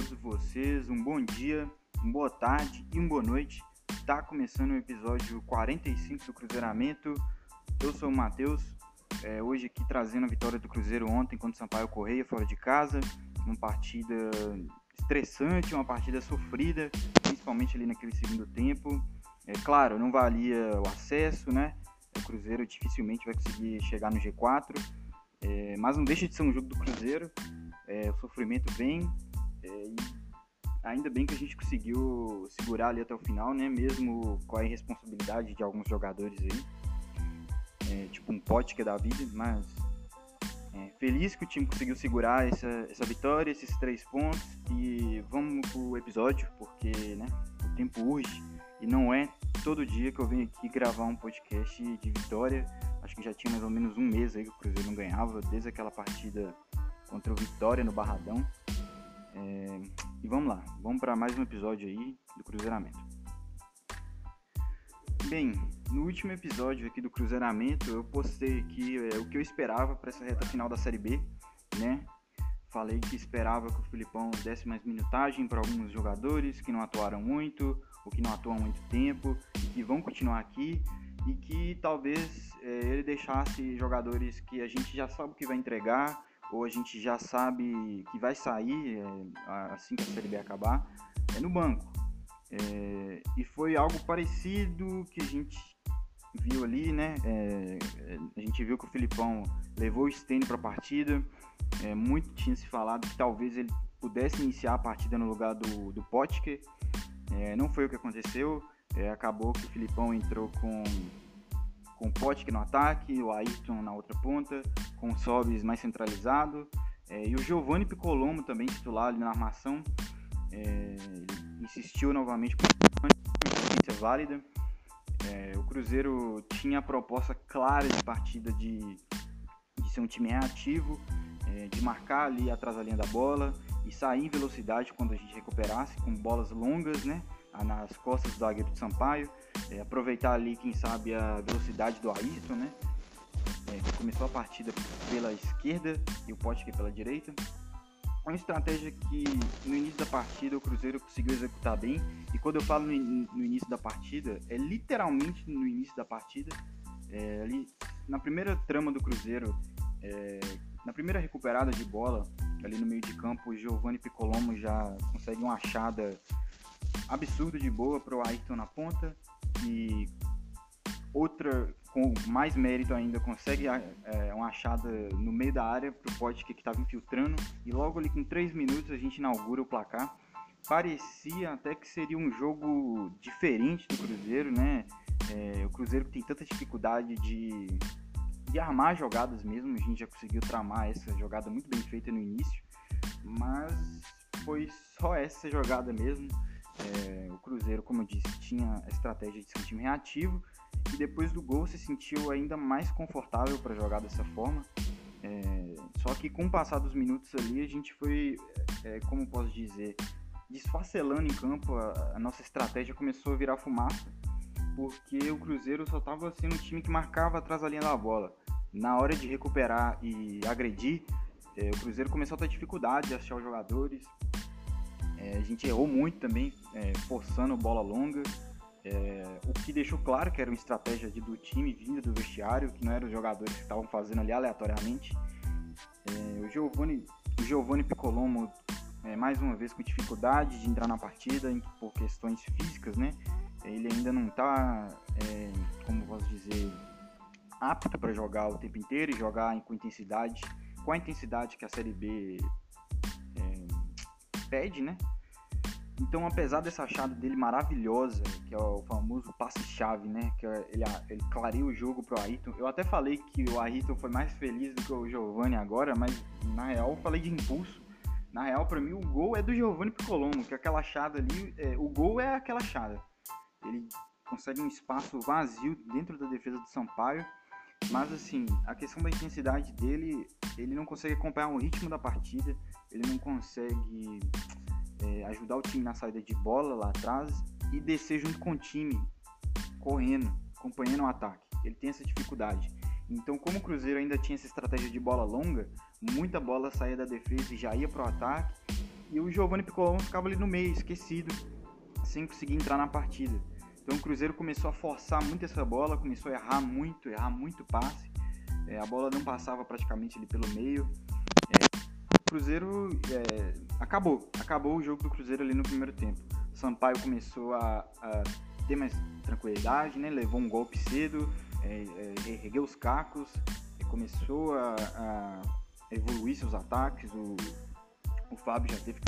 todos vocês, um bom dia, uma boa tarde e uma boa noite. Está começando o episódio 45 do Cruzeiramento. Eu sou o Matheus, é, hoje aqui trazendo a vitória do Cruzeiro ontem contra o Sampaio Correia, fora de casa. Uma partida estressante, uma partida sofrida, principalmente ali naquele segundo tempo. É claro, não valia o acesso, né? O Cruzeiro dificilmente vai conseguir chegar no G4, é, mas não deixa de ser um jogo do Cruzeiro. É, o sofrimento vem, é, ainda bem que a gente conseguiu segurar ali até o final, né? Mesmo com a irresponsabilidade de alguns jogadores aí. É, tipo um pote que é da vida, mas é, feliz que o time conseguiu segurar essa, essa vitória, esses três pontos. E vamos pro episódio, porque né, o tempo urge e não é todo dia que eu venho aqui gravar um podcast de vitória. Acho que já tinha mais ou menos um mês aí que o Cruzeiro não ganhava, desde aquela partida contra o Vitória no Barradão. É, e vamos lá, vamos para mais um episódio aí do Cruzeiramento. Bem, no último episódio aqui do Cruzeiramento eu postei aqui é, o que eu esperava para essa reta final da Série B, né? Falei que esperava que o Filipão desse mais minutagem para alguns jogadores que não atuaram muito, ou que não atuam há muito tempo, e que vão continuar aqui, e que talvez é, ele deixasse jogadores que a gente já sabe que vai entregar, ou a gente já sabe que vai sair é, assim que a Série B acabar, é no banco. É, e foi algo parecido que a gente viu ali, né? É, a gente viu que o Filipão levou o Stênio para a partida. É, muito tinha se falado que talvez ele pudesse iniciar a partida no lugar do, do Potker. É, não foi o que aconteceu. É, acabou que o Filipão entrou com com o Potk no ataque, o Ayrton na outra ponta, com o Sobis mais centralizado, é, e o Giovanni Piccolomo também titular ali na armação, é, insistiu novamente com a válida. É, o Cruzeiro tinha a proposta clara de partida de, de ser um time reativo, é, de marcar ali atrás da linha da bola e sair em velocidade quando a gente recuperasse, com bolas longas, né? nas costas do zagueiro de Sampaio, é, aproveitar ali, quem sabe, a velocidade do Ayrton, né? É, começou a partida pela esquerda e o Potker pela direita. Uma estratégia que no início da partida o Cruzeiro conseguiu executar bem. E quando eu falo no, no início da partida, é literalmente no início da partida. É, ali, na primeira trama do Cruzeiro, é, na primeira recuperada de bola, ali no meio de campo, o Giovanni Piccolomo já consegue uma achada absurdo de boa para o Ayrton na ponta e outra com mais mérito ainda consegue é, uma achada no meio da área para o Pote que estava infiltrando e logo ali com 3 minutos a gente inaugura o placar. Parecia até que seria um jogo diferente do Cruzeiro, né? É, o Cruzeiro tem tanta dificuldade de, de armar jogadas mesmo, a gente já conseguiu tramar essa jogada muito bem feita no início, mas foi só essa jogada mesmo. É, o Cruzeiro, como eu disse, tinha a estratégia de ser um time reativo e depois do gol se sentiu ainda mais confortável para jogar dessa forma. É, só que com o passar dos minutos ali, a gente foi, é, como posso dizer, desfacelando em campo. A, a, nossa estratégia começou a virar fumaça, porque o Cruzeiro só estava sendo um time que marcava atrás da linha da bola. Na hora de recuperar e agredir, é, o Cruzeiro começou a ter dificuldade de achar os jogadores, é, a gente errou muito também, é, forçando bola longa, é, o que deixou claro que era uma estratégia de, do time vinda do vestiário, que não eram os jogadores que estavam fazendo ali aleatoriamente. É, o Giovanni, o Giovanni Piccolomo, é, mais uma vez com dificuldade de entrar na partida por questões físicas, né? Ele ainda não está, é, como posso dizer, apto para jogar o tempo inteiro e jogar com intensidade, com a intensidade que a Série B pede, né? Então, apesar dessa achada dele maravilhosa, que é o famoso passe-chave, né? Que é, ele, ele clareia o jogo pro Ayrton. Eu até falei que o Ayrton foi mais feliz do que o Giovanni agora, mas na real eu falei de impulso. Na real, para mim, o gol é do Giovanni Piccolomo, que é aquela achada ali, é, o gol é aquela achada. Ele consegue um espaço vazio dentro da defesa do Sampaio, mas assim, a questão da intensidade dele, ele não consegue acompanhar o ritmo da partida ele não consegue é, ajudar o time na saída de bola lá atrás e descer junto com o time, correndo, acompanhando o ataque. Ele tem essa dificuldade. Então, como o Cruzeiro ainda tinha essa estratégia de bola longa, muita bola saía da defesa e já ia para o ataque. e o Giovanni Piccolombo ficava ali no meio, esquecido, sem conseguir entrar na partida. Então o Cruzeiro começou a forçar muito essa bola, começou a errar muito, errar muito passe. É, a bola não passava praticamente ali pelo meio. É, Cruzeiro é, acabou, acabou o jogo do Cruzeiro ali no primeiro tempo. Sampaio começou a, a ter mais tranquilidade, né? levou um golpe cedo, é, é, ergueu os cacos, começou a, a evoluir seus ataques. O, o Fábio já teve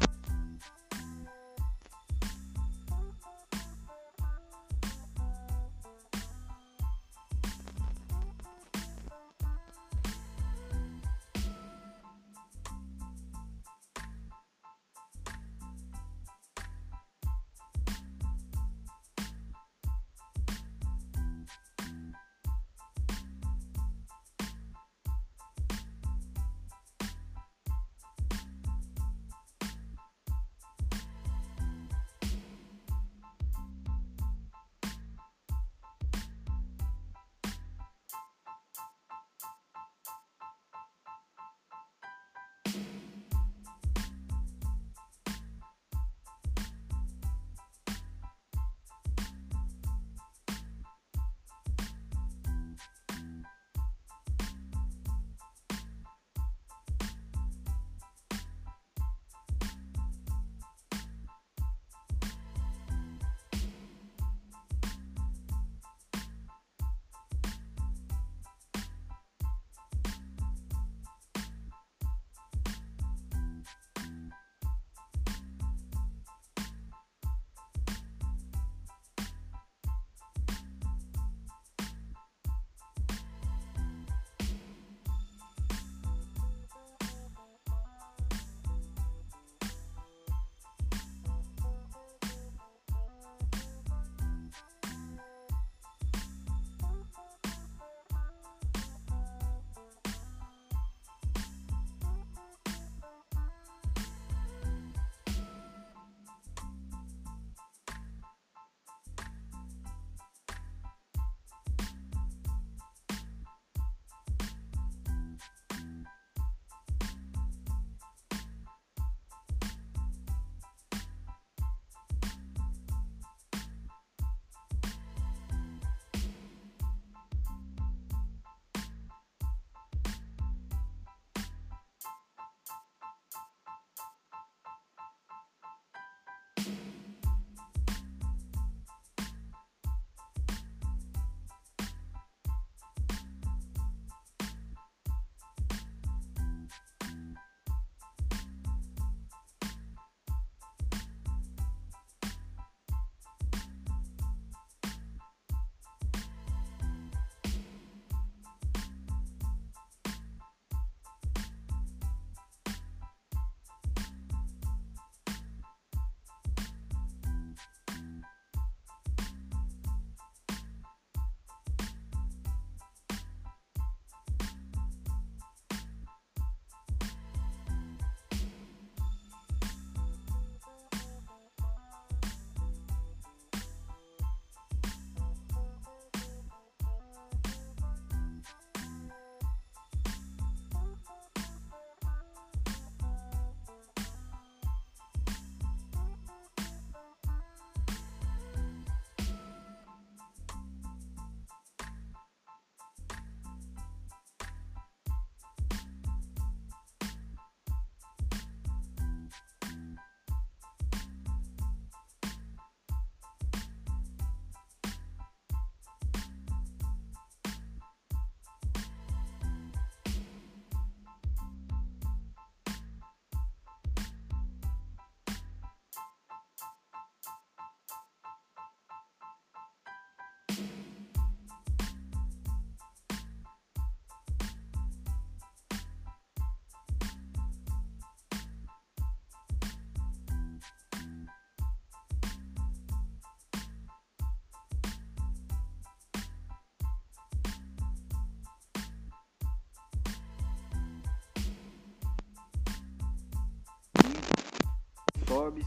Sobis,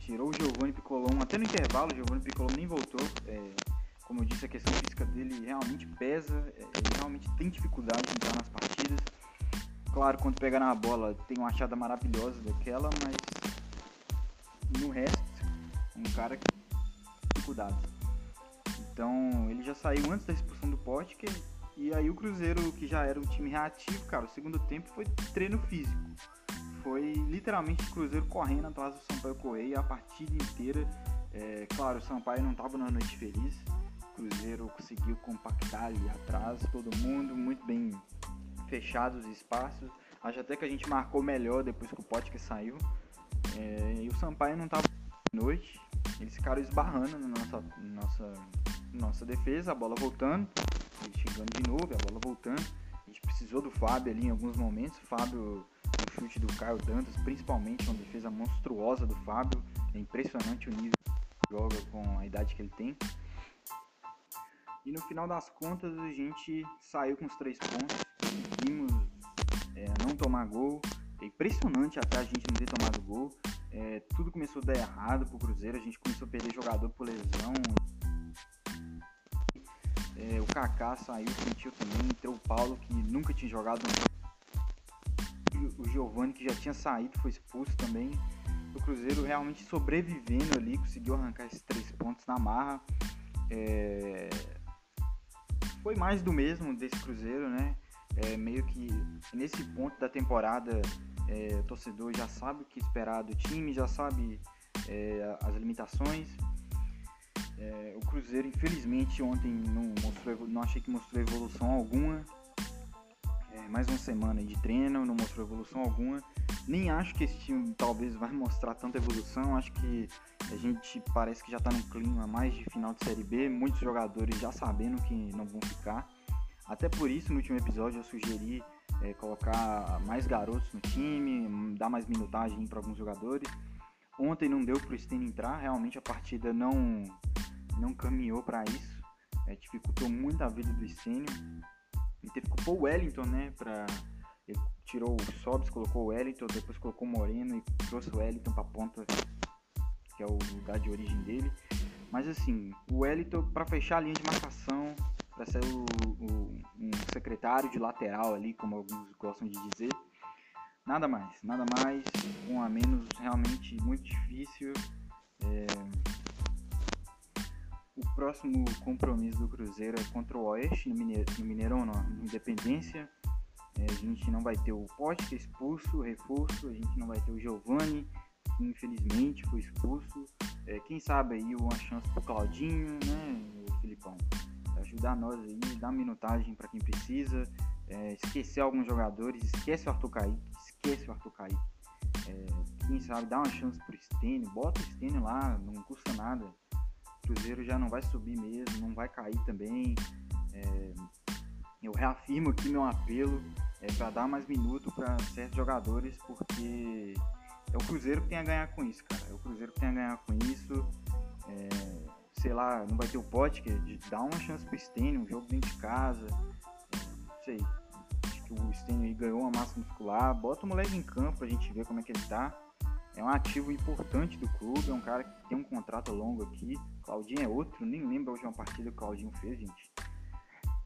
tirou o Giovanni Piccolon, até no intervalo o Giovanni Piccolon nem voltou. É, como eu disse, a questão física dele realmente pesa, é, ele realmente tem dificuldade de entrar nas partidas. Claro, quando pega na bola tem uma achada maravilhosa daquela, mas no resto, um cara que dificuldades. Então ele já saiu antes da expulsão do Potker e aí o Cruzeiro, que já era um time reativo, cara, o segundo tempo foi treino físico. Foi literalmente o Cruzeiro correndo atrás do Sampaio Correia a partida inteira. É, claro, o Sampaio não estava na noite feliz. O Cruzeiro conseguiu compactar ali atrás todo mundo, muito bem fechados os espaços. Acho até que a gente marcou melhor depois que o Potker saiu. É, e o Sampaio não estava na noite. Eles ficaram esbarrando na nossa, nossa, nossa defesa, a bola voltando ele chegando de novo, a bola voltando. A gente precisou do Fábio ali em alguns momentos. O Fábio, o chute do Caio Dantas, principalmente uma defesa monstruosa do Fábio. É impressionante o nível que joga com a idade que ele tem. E no final das contas a gente saiu com os três pontos. Conseguimos é, não tomar gol. É impressionante até a gente não ter tomado gol. É, tudo começou a dar errado pro Cruzeiro. A gente começou a perder jogador por lesão. É, o Kaká saiu, sentiu também, entrou o Paulo, que nunca tinha jogado. Giovani, que já tinha saído, foi expulso também. O Cruzeiro realmente sobrevivendo ali, conseguiu arrancar esses três pontos na marra. É... Foi mais do mesmo desse Cruzeiro, né? É, meio que nesse ponto da temporada, é, o torcedor já sabe o que esperar do time, já sabe é, as limitações. É, o Cruzeiro, infelizmente, ontem não, mostrou, não achei que mostrou evolução alguma. É, mais uma semana de treino, não mostrou evolução alguma. Nem acho que esse time talvez vai mostrar tanta evolução. Acho que a gente parece que já está num clima mais de final de Série B. Muitos jogadores já sabendo que não vão ficar. Até por isso, no último episódio, eu sugeri é, colocar mais garotos no time, dar mais minutagem para alguns jogadores. Ontem não deu para o Stênio entrar, realmente a partida não não caminhou para isso. É, dificultou muito a vida do Stênio. Ele teve pôr o Wellington, né? Pra, ele tirou o Sobs, colocou o Wellington, depois colocou o Moreno e trouxe o Wellington para ponta, que é o lugar de origem dele. Mas assim, o Wellington, para fechar a linha de marcação, para ser o, o, um secretário de lateral ali, como alguns gostam de dizer. Nada mais, nada mais, um a menos realmente muito difícil. É, o próximo compromisso do Cruzeiro é contra o Oeste, no, Mineirão, no Mineirão, não, no Independência. É, a gente não vai ter o Pote, que é expulso, reforço. A gente não vai ter o Giovani, que infelizmente foi expulso. É, quem sabe aí uma chance pro Claudinho, né, o Filipão. Ajudar nós aí, dar minutagem para quem precisa. É, esquecer alguns jogadores, esquece o Arthur Kaique, esquece o Arthur Kaique. É, quem sabe dá uma chance pro Stênio, bota o Stênio lá, não custa nada. Cruzeiro já não vai subir mesmo, não vai cair também. É, eu reafirmo aqui meu apelo é, para dar mais minutos para certos jogadores, porque é o Cruzeiro que tem a ganhar com isso, cara. É o Cruzeiro que tem a ganhar com isso. É, sei lá, não vai ter o pote, que de dar uma chance pro Stênio, um jogo dentro de casa. não sei. Acho que o Stênio ganhou uma massa muscular. Bota o moleque em campo pra gente ver como é que ele tá é um ativo importante do clube, é um cara que tem um contrato longo aqui. Claudinho é outro, nem lembro a última partida que o Claudinho fez, gente.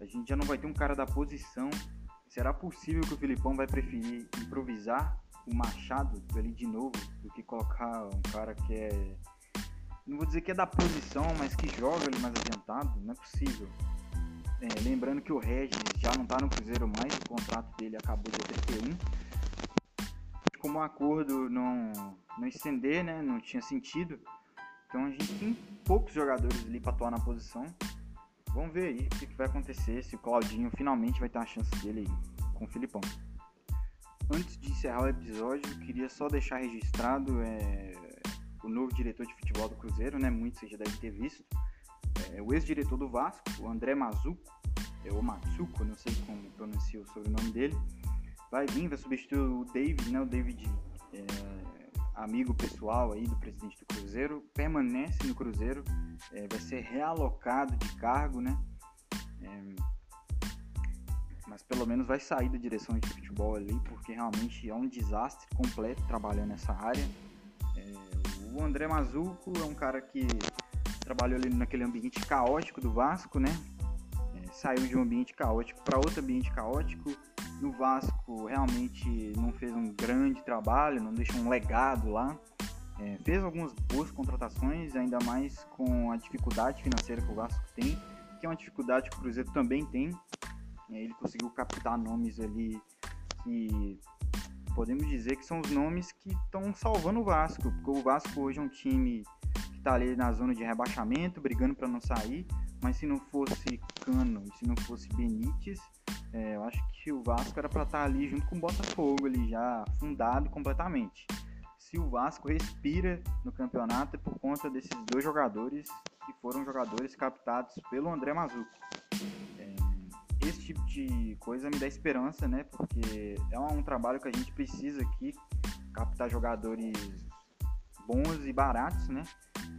A gente já não vai ter um cara da posição. Será possível que o Filipão vai preferir improvisar o Machado ali de novo do que colocar um cara que é. Não vou dizer que é da posição, mas que joga ali mais adiantado? Não é possível. É, lembrando que o Regis já não tá no Cruzeiro mais, o contrato dele acabou dia 31 como o acordo não, não estender, né, não tinha sentido, então a gente tem poucos jogadores ali para atuar na posição. Vamos ver aí o que, vai acontecer, se o Claudinho finalmente vai ter a chance dele aí com o Filipão. Antes de encerrar o episódio, queria só deixar registrado é, o novo diretor de futebol do Cruzeiro, né? Muitos você já devem ter visto. É, o ex-diretor do Vasco, o André Mazuco, é o Matsuko, não sei como pronuncia o sobrenome dele vai vir, vai substituir o David, né? O David, é, amigo pessoal aí do presidente do Cruzeiro, permanece no Cruzeiro, é, vai ser realocado de cargo, né? É, mas pelo menos vai sair da direção de futebol ali, porque realmente é um desastre completo trabalhando nessa área. É, o André Mazuco é um cara que trabalhou ali naquele ambiente caótico do Vasco, né? É, saiu de um ambiente caótico para outro ambiente caótico no Vasco realmente não fez um grande trabalho, não deixou um legado lá. É, fez algumas boas contratações, ainda mais com a dificuldade financeira que o Vasco tem, que é uma dificuldade que o Cruzeiro também tem. É, ele conseguiu captar nomes ali que podemos dizer que são os nomes que estão salvando o Vasco, porque o Vasco hoje é um time que está ali na zona de rebaixamento, brigando para não sair, mas se não fosse Cano e se não fosse Benítez, é, eu acho que o Vasco era para estar tá ali junto com o Botafogo, ali já fundado completamente. Se o Vasco respira no campeonato é por conta desses dois jogadores que foram jogadores captados pelo André Mazuco. É, esse tipo de coisa me dá esperança, né? Porque é um trabalho que a gente precisa aqui, captar jogadores bons e baratos, né?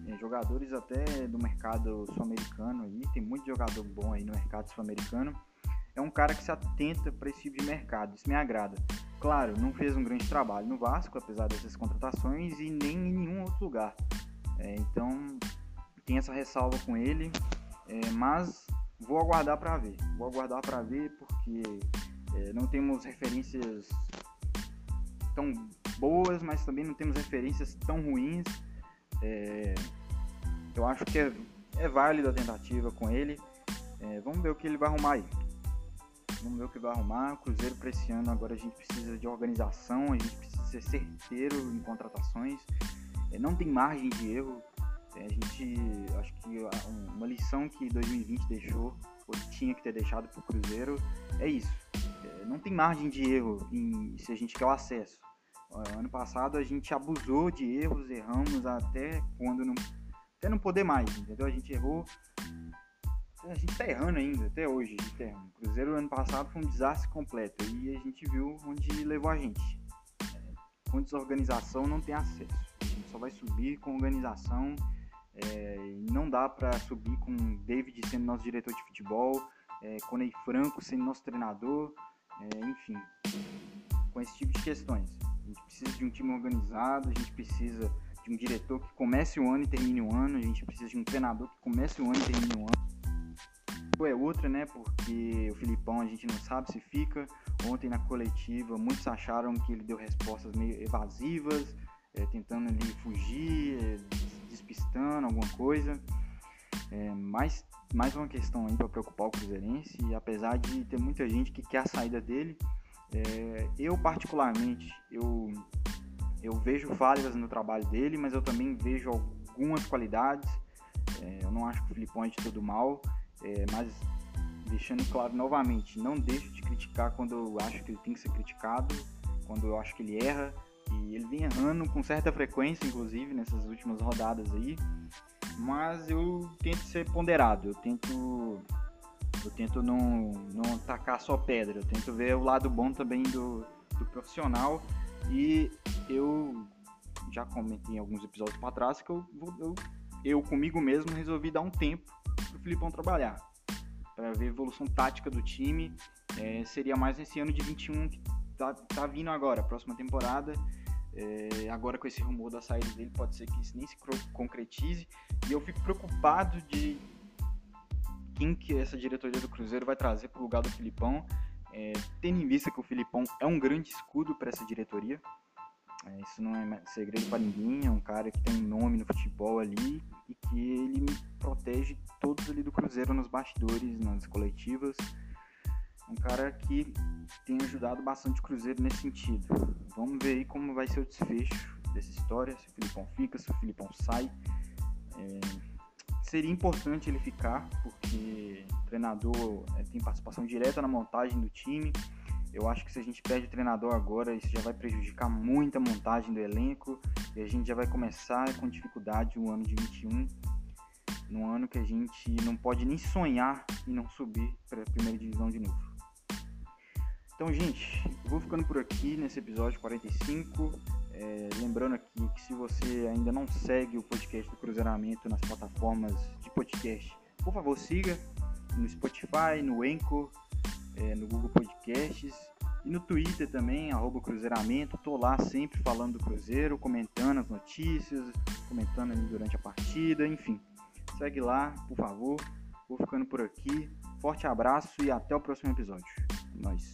É, jogadores até do mercado sul-americano aí, tem muito jogador bom aí no mercado sul-americano é um cara que se atenta para esse tipo de mercado, isso me agrada. Claro, não fez um grande trabalho no Vasco, apesar dessas contratações, e nem em nenhum outro lugar. É, então, tem essa ressalva com ele, é, mas vou aguardar para ver. Vou aguardar para ver porque é, não temos referências tão boas, mas também não temos referências tão ruins. É, eu acho que é, é válida a tentativa com ele. É, vamos ver o que ele vai arrumar aí. Vamos ver o que vai arrumar. Cruzeiro para esse ano agora a gente precisa de organização, a gente precisa ser certeiro em contratações. É, não tem margem de erro. É, a gente, acho que uma lição que 2020 deixou, ou tinha que ter deixado para o Cruzeiro, é isso. É, não tem margem de erro em, se a gente quer o acesso. Ano passado a gente abusou de erros, erramos até quando não, até não poder mais, entendeu? A gente errou a gente tá errando ainda, até hoje a gente tá errando. O Cruzeiro ano passado foi um desastre completo e a gente viu onde levou a gente. Com desorganização não tem acesso. A gente só vai subir com organização. É, não dá para subir com David sendo nosso diretor de futebol, é, com Ney Franco sendo nosso treinador, é, enfim, com esse tipo de questões. A gente precisa de um time organizado, a gente precisa de um diretor que comece o ano e termine o ano, a gente precisa de um treinador que comece o ano e termine o ano é outra, né? Porque o Filipão a gente não sabe se fica. Ontem na coletiva, muitos acharam que ele deu respostas meio evasivas, é, tentando ali fugir, é, despistando alguma coisa. É, mais, mais uma questão aí para preocupar o Cruzeirense, e apesar de ter muita gente que quer a saída dele, é, eu particularmente, eu, eu vejo falhas no trabalho dele, mas eu também vejo algumas qualidades. É, eu não acho que o Filipão é de todo mal. É, mas deixando claro novamente, não deixo de criticar quando eu acho que ele tem que ser criticado, quando eu acho que ele erra, e ele vem errando com certa frequência, inclusive, nessas últimas rodadas aí. Mas eu tento ser ponderado, eu tento. Eu tento não, não tacar só pedra, eu tento ver o lado bom também do, do profissional. E eu já comentei em alguns episódios para trás que eu, eu, eu comigo mesmo resolvi dar um tempo pro Filipão trabalhar, para ver a evolução tática do time. É, seria mais nesse ano de 21 que tá, tá vindo agora, próxima temporada. É, agora com esse rumor da saída dele, pode ser que isso nem se concretize. E eu fico preocupado de quem que essa diretoria do Cruzeiro vai trazer para o lugar do Filipão, é, tendo em vista que o Filipão é um grande escudo para essa diretoria. É, isso não é segredo para ninguém, é um cara que tem nome no futebol ali e que ele protege todos ali do Cruzeiro nos bastidores, nas coletivas. Um cara que tem ajudado bastante o Cruzeiro nesse sentido. Vamos ver aí como vai ser o desfecho dessa história, se o Filipão fica, se o Filipão sai. É, seria importante ele ficar, porque o treinador é, tem participação direta na montagem do time eu acho que se a gente perde o treinador agora, isso já vai prejudicar muito a montagem do elenco e a gente já vai começar com dificuldade o ano de 21, num ano que a gente não pode nem sonhar em não subir para a primeira divisão de novo. Então, gente, vou ficando por aqui nesse episódio 45. É, lembrando aqui que se você ainda não segue o podcast do Cruzeiramento nas plataformas de podcast, por favor siga no Spotify, no Anchor, é, no Google Podcasts e no Twitter também, arroba Cruzeiramento. Tô lá sempre falando do Cruzeiro, comentando as notícias, comentando durante a partida, enfim. Segue lá, por favor. Vou ficando por aqui. Forte abraço e até o próximo episódio. É Nós.